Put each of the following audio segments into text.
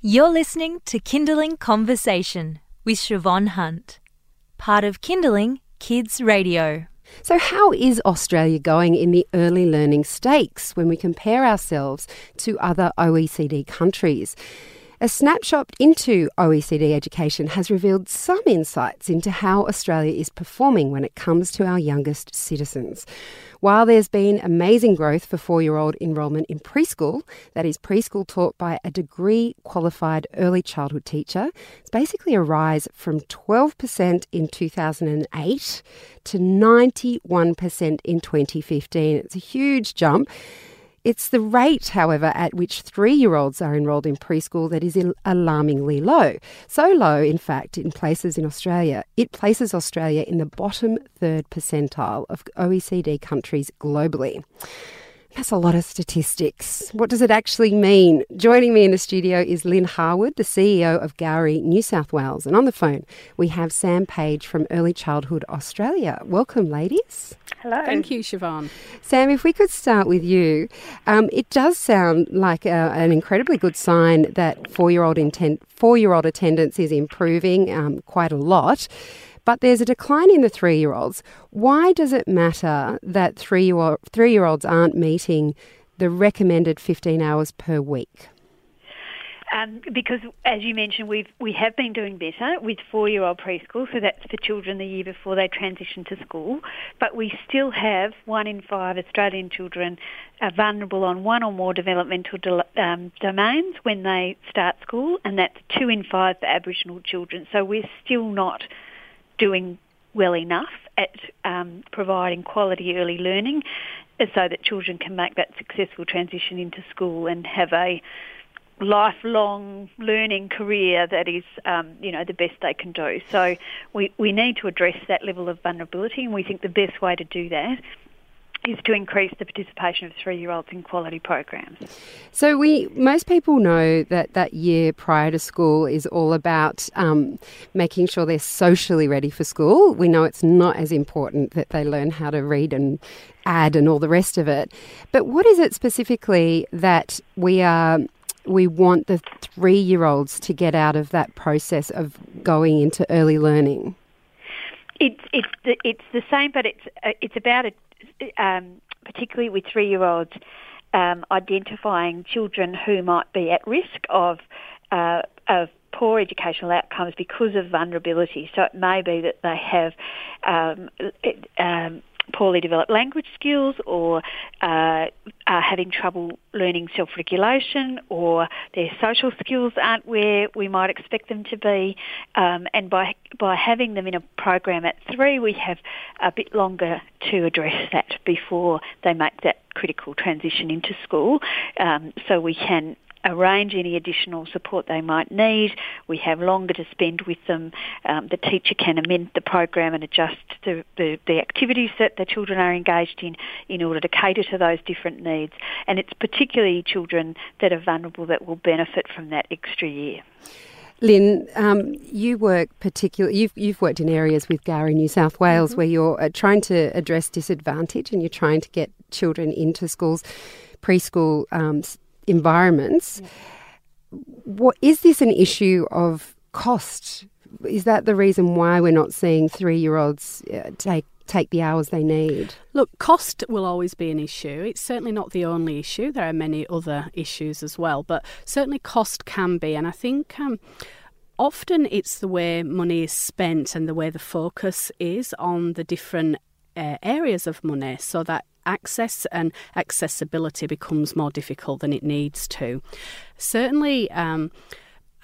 You're listening to Kinderling Conversation with Siobhan Hunt, part of Kinderling Kids Radio. So, how is Australia going in the early learning stakes when we compare ourselves to other OECD countries? A snapshot into OECD education has revealed some insights into how Australia is performing when it comes to our youngest citizens. While there's been amazing growth for four year old enrolment in preschool, that is, preschool taught by a degree qualified early childhood teacher, it's basically a rise from 12% in 2008 to 91% in 2015. It's a huge jump. It's the rate, however, at which three year olds are enrolled in preschool that is alarmingly low. So low, in fact, in places in Australia, it places Australia in the bottom third percentile of OECD countries globally. That's a lot of statistics. What does it actually mean? Joining me in the studio is Lynne Harwood, the CEO of Gowrie, New South Wales. And on the phone, we have Sam Page from Early Childhood Australia. Welcome, ladies. Hello. Thank you, Siobhan. Sam, if we could start with you, um, it does sound like a, an incredibly good sign that four-year-old intent, four-year-old attendance is improving um, quite a lot. But there's a decline in the three year olds. Why does it matter that three year olds aren't meeting the recommended 15 hours per week? Um, because, as you mentioned, we've we have been doing better with four-year-old preschool, so that's for children the year before they transition to school. But we still have one in five Australian children are vulnerable on one or more developmental de- um, domains when they start school, and that's two in five for Aboriginal children. So we're still not doing well enough at um, providing quality early learning so that children can make that successful transition into school and have a lifelong learning career that is, um, you know, the best they can do. So we, we need to address that level of vulnerability and we think the best way to do that is to increase the participation of three-year-olds in quality programs. So we most people know that that year prior to school is all about um, making sure they're socially ready for school. We know it's not as important that they learn how to read and add and all the rest of it. But what is it specifically that we are we want the three-year-olds to get out of that process of going into early learning? It's it's the, it's the same, but it's uh, it's about a um, particularly with three-year-olds, um, identifying children who might be at risk of uh, of poor educational outcomes because of vulnerability. So it may be that they have um, um, poorly developed language skills or uh, are having trouble learning self-regulation or their social skills aren't where we might expect them to be. Um, and by, by having them in a program at three, we have a bit longer to address that before they make that critical transition into school. Um, so we can arrange any additional support they might need. We have longer to spend with them. Um, the teacher can amend the program and adjust the, the, the, activities that the children are engaged in in order to cater to those different needs. And it's particularly children that are vulnerable that will benefit from that extra year. Lynne, um, you work particularly. You've you've worked in areas with Gowrie, New South Wales, mm-hmm. where you're uh, trying to address disadvantage and you're trying to get children into schools, preschool um, environments. What is this an issue of cost? Is that the reason why we're not seeing three-year-olds uh, take take the hours they need? Look, cost will always be an issue. It's certainly not the only issue. There are many other issues as well, but certainly cost can be. And I think um, often it's the way money is spent and the way the focus is on the different uh, areas of money so that access and accessibility becomes more difficult than it needs to. Certainly, um,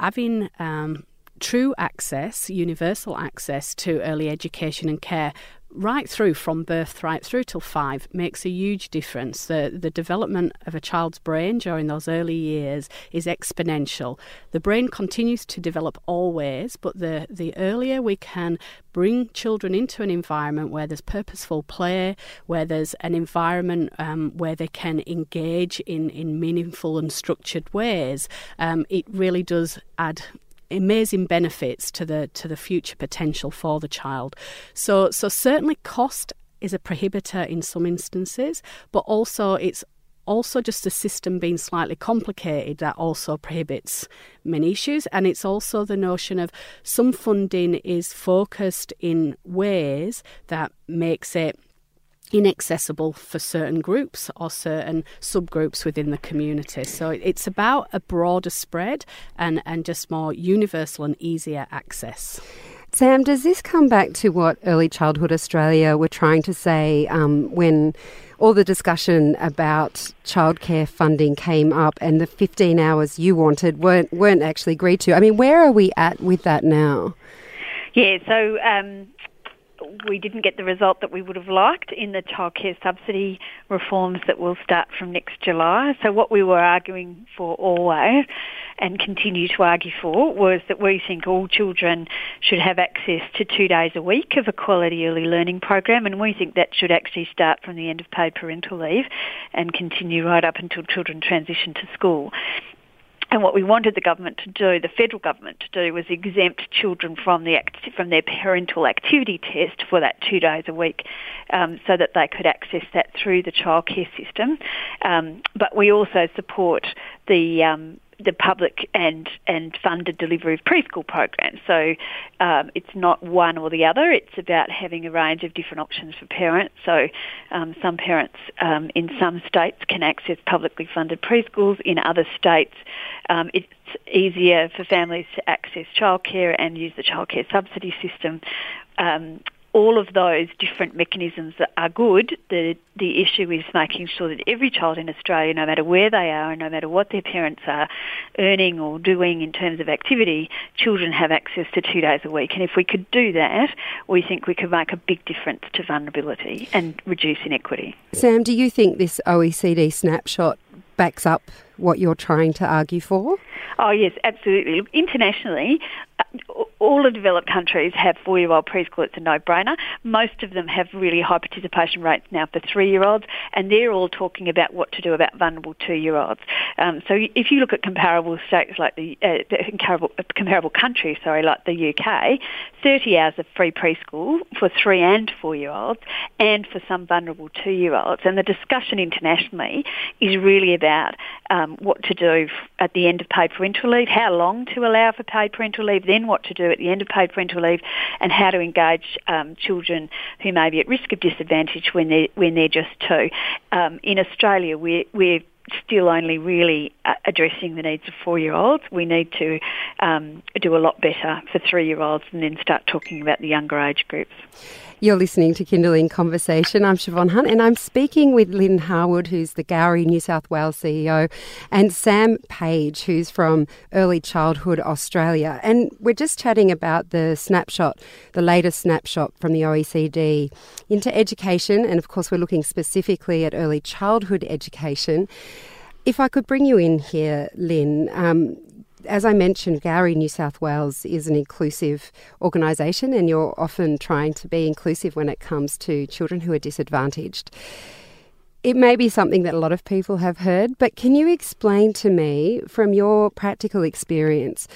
having um, true access, universal access to early education and care right through from birth right through till five makes a huge difference. The the development of a child's brain during those early years is exponential. The brain continues to develop always, but the the earlier we can bring children into an environment where there's purposeful play, where there's an environment um, where they can engage in, in meaningful and structured ways, um, it really does add amazing benefits to the to the future potential for the child. So so certainly cost is a prohibitor in some instances, but also it's also just the system being slightly complicated that also prohibits many issues and it's also the notion of some funding is focused in ways that makes it inaccessible for certain groups or certain subgroups within the community. So it's about a broader spread and, and just more universal and easier access. Sam, does this come back to what Early Childhood Australia were trying to say um, when all the discussion about childcare funding came up and the 15 hours you wanted weren't, weren't actually agreed to? I mean, where are we at with that now? Yeah, so um, we didn't get the result that we would have liked in the childcare subsidy reforms that will start from next July. So what we were arguing for always and continue to argue for was that we think all children should have access to two days a week of a quality early learning program and we think that should actually start from the end of paid parental leave and continue right up until children transition to school. And what we wanted the government to do, the federal government to do, was exempt children from the from their parental activity test for that two days a week, um, so that they could access that through the childcare system. Um, but we also support the um, the public and, and funded delivery of preschool programs. So um, it's not one or the other. It's about having a range of different options for parents. So um, some parents um, in some states can access publicly funded preschools. In other states, um, it's easier for families to access childcare and use the childcare subsidy system. Um, all of those different mechanisms are good. The the issue is making sure that every child in Australia, no matter where they are and no matter what their parents are earning or doing in terms of activity, children have access to two days a week. And if we could do that, we think we could make a big difference to vulnerability and reduce inequity. Sam, do you think this OECD snapshot backs up what you're trying to argue for? Oh, yes, absolutely. Internationally, all the developed countries have four-year-old preschool. It's a no-brainer. Most of them have really high participation rates now for three-year-olds, and they're all talking about what to do about vulnerable two-year-olds. Um, so if you look at comparable states like the uh, comparable, comparable countries, sorry, like the UK, 30 hours of free preschool for three and four-year-olds, and for some vulnerable two-year-olds. And the discussion internationally is really about um, what to do at the end of paid parental leave, how long to allow for paid parental leave, then what to do at the end of paid parental leave, and how to engage um, children who may be at risk of disadvantage when they're when they're just two. Um, in Australia, we're we're still only really uh, addressing the needs of four-year-olds. We need to um, do a lot better for three-year-olds and then start talking about the younger age groups. You're listening to Kinderling Conversation. I'm Siobhan Hunt and I'm speaking with Lynne Harwood, who's the Gowrie New South Wales CEO, and Sam Page, who's from Early Childhood Australia. And we're just chatting about the snapshot, the latest snapshot from the OECD into education. And of course, we're looking specifically at early childhood education. If I could bring you in here, Lynne, um, as I mentioned, Gowrie New South Wales is an inclusive organisation, and you're often trying to be inclusive when it comes to children who are disadvantaged. It may be something that a lot of people have heard, but can you explain to me, from your practical experience,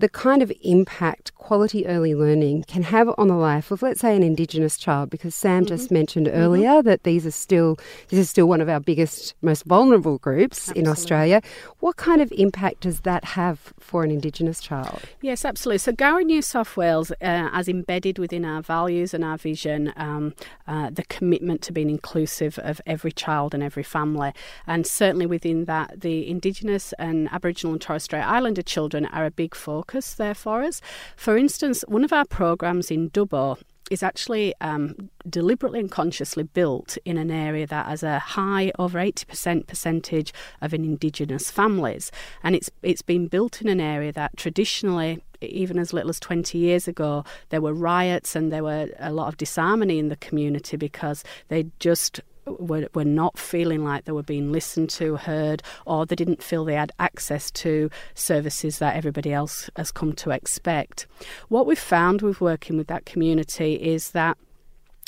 the kind of impact quality early learning can have on the life of, let's say, an Indigenous child, because Sam mm-hmm. just mentioned mm-hmm. earlier mm-hmm. that these are still this is still one of our biggest, most vulnerable groups absolutely. in Australia. What kind of impact does that have for an Indigenous child? Yes, absolutely. So, Gowrie New South Wales, uh, as embedded within our values and our vision, um, uh, the commitment to being inclusive of every child and every family, and certainly within that, the Indigenous and Aboriginal and Torres Strait Islander children are a big focus there for us. For instance, one of our programs in Dubbo is actually um, deliberately and consciously built in an area that has a high over 80% percentage of indigenous families and it's it's been built in an area that traditionally even as little as 20 years ago there were riots and there were a lot of disharmony in the community because they just were, were not feeling like they were being listened to, heard, or they didn't feel they had access to services that everybody else has come to expect. What we've found with working with that community is that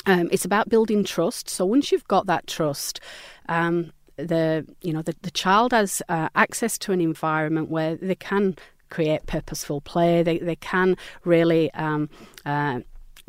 um, it's about building trust. So once you've got that trust, um, the you know the, the child has uh, access to an environment where they can create purposeful play. They they can really um, uh,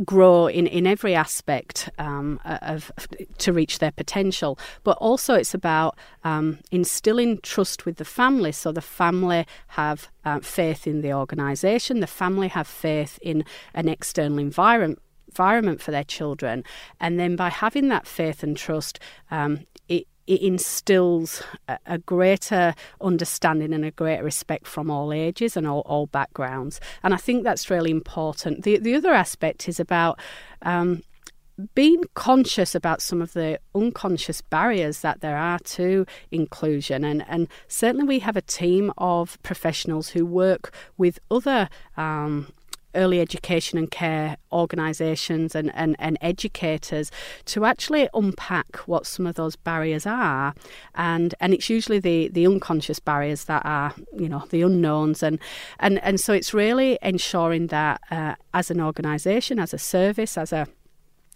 grow in, in every aspect um, of to reach their potential. But also, it's about um, instilling trust with the family, so the family have uh, faith in the organisation, the family have faith in an external environment environment for their children, and then by having that faith and trust, um, it it instills a, a, greater understanding and a greater respect from all ages and all, all backgrounds. And I think that's really important. The, the other aspect is about um, being conscious about some of the unconscious barriers that there are to inclusion. And, and certainly, we have a team of professionals who work with other. Um, early education and care organisations and, and, and educators to actually unpack what some of those barriers are. And and it's usually the, the unconscious barriers that are, you know, the unknowns. And, and, and so it's really ensuring that uh, as an organisation, as a service, as a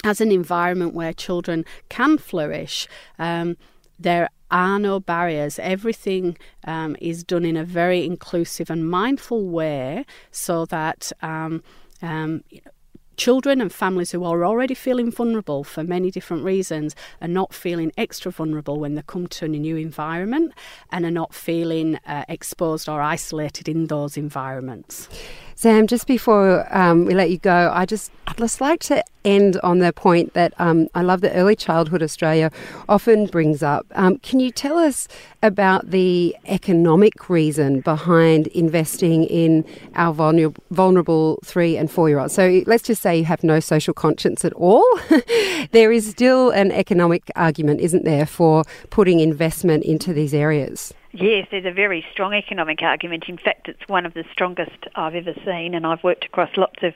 as an environment where children can flourish, um, there are no barriers. Everything um, is done in a very inclusive and mindful way so that um, um, children and families who are already feeling vulnerable for many different reasons are not feeling extra vulnerable when they come to a new environment and are not feeling uh, exposed or isolated in those environments. Sam, just before um, we let you go, I just I'd just like to end on the point that um, I love that Early Childhood Australia often brings up. Um, can you tell us about the economic reason behind investing in our vulnerable, vulnerable three and four year olds? So let's just say you have no social conscience at all. there is still an economic argument, isn't there, for putting investment into these areas? Yes, there's a very strong economic argument. In fact, it's one of the strongest I've ever seen, and I've worked across lots of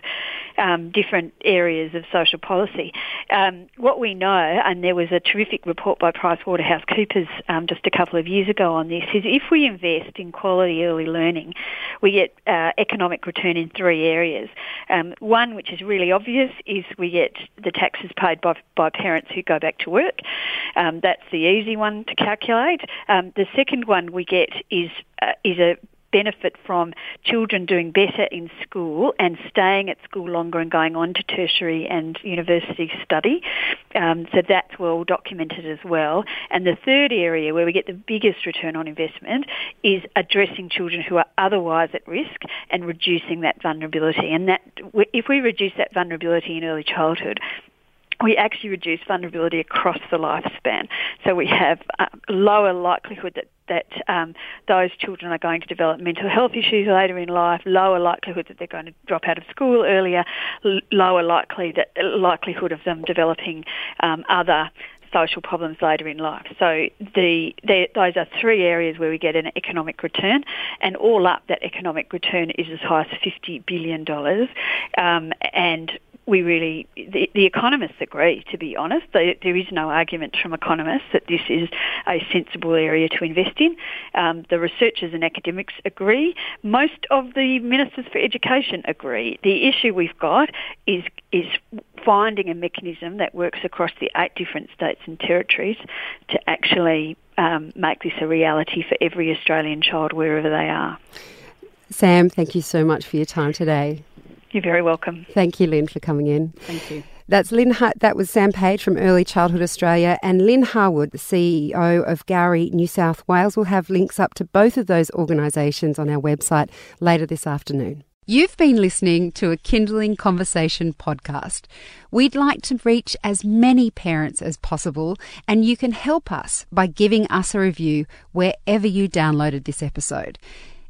um, different areas of social policy. Um, what we know, and there was a terrific report by PricewaterhouseCoopers um, just a couple of years ago on this, is if we invest in quality early learning, we get uh, economic return in three areas. Um, one, which is really obvious, is we get the taxes paid by, by parents who go back to work. Um, that's the easy one to calculate. Um, the second one we get is uh, is a benefit from children doing better in school and staying at school longer and going on to tertiary and university study. Um, so that's well documented as well. And the third area where we get the biggest return on investment is addressing children who are otherwise at risk and reducing that vulnerability. And that if we reduce that vulnerability in early childhood, we actually reduce vulnerability across the lifespan. So we have a lower likelihood that that um, those children are going to develop mental health issues later in life, lower likelihood that they're going to drop out of school earlier, l- lower likely that, likelihood of them developing um, other social problems later in life. So the, the, those are three areas where we get an economic return, and all up, that economic return is as high as fifty billion dollars, um, and we really, the, the, economists agree, to be honest. There is no argument from economists that this is a sensible area to invest in. Um, the researchers and academics agree. Most of the ministers for education agree. The issue we've got is, is finding a mechanism that works across the eight different states and territories to actually um, make this a reality for every Australian child wherever they are. Sam, thank you so much for your time today. You're very welcome. Thank you, Lynne, for coming in. Thank you. That's Lynne. that was Sam Page from Early Childhood Australia, and Lynne Harwood, the CEO of Gowrie, New South Wales. We'll have links up to both of those organisations on our website later this afternoon. You've been listening to a Kinderling Conversation podcast. We'd like to reach as many parents as possible, and you can help us by giving us a review wherever you downloaded this episode.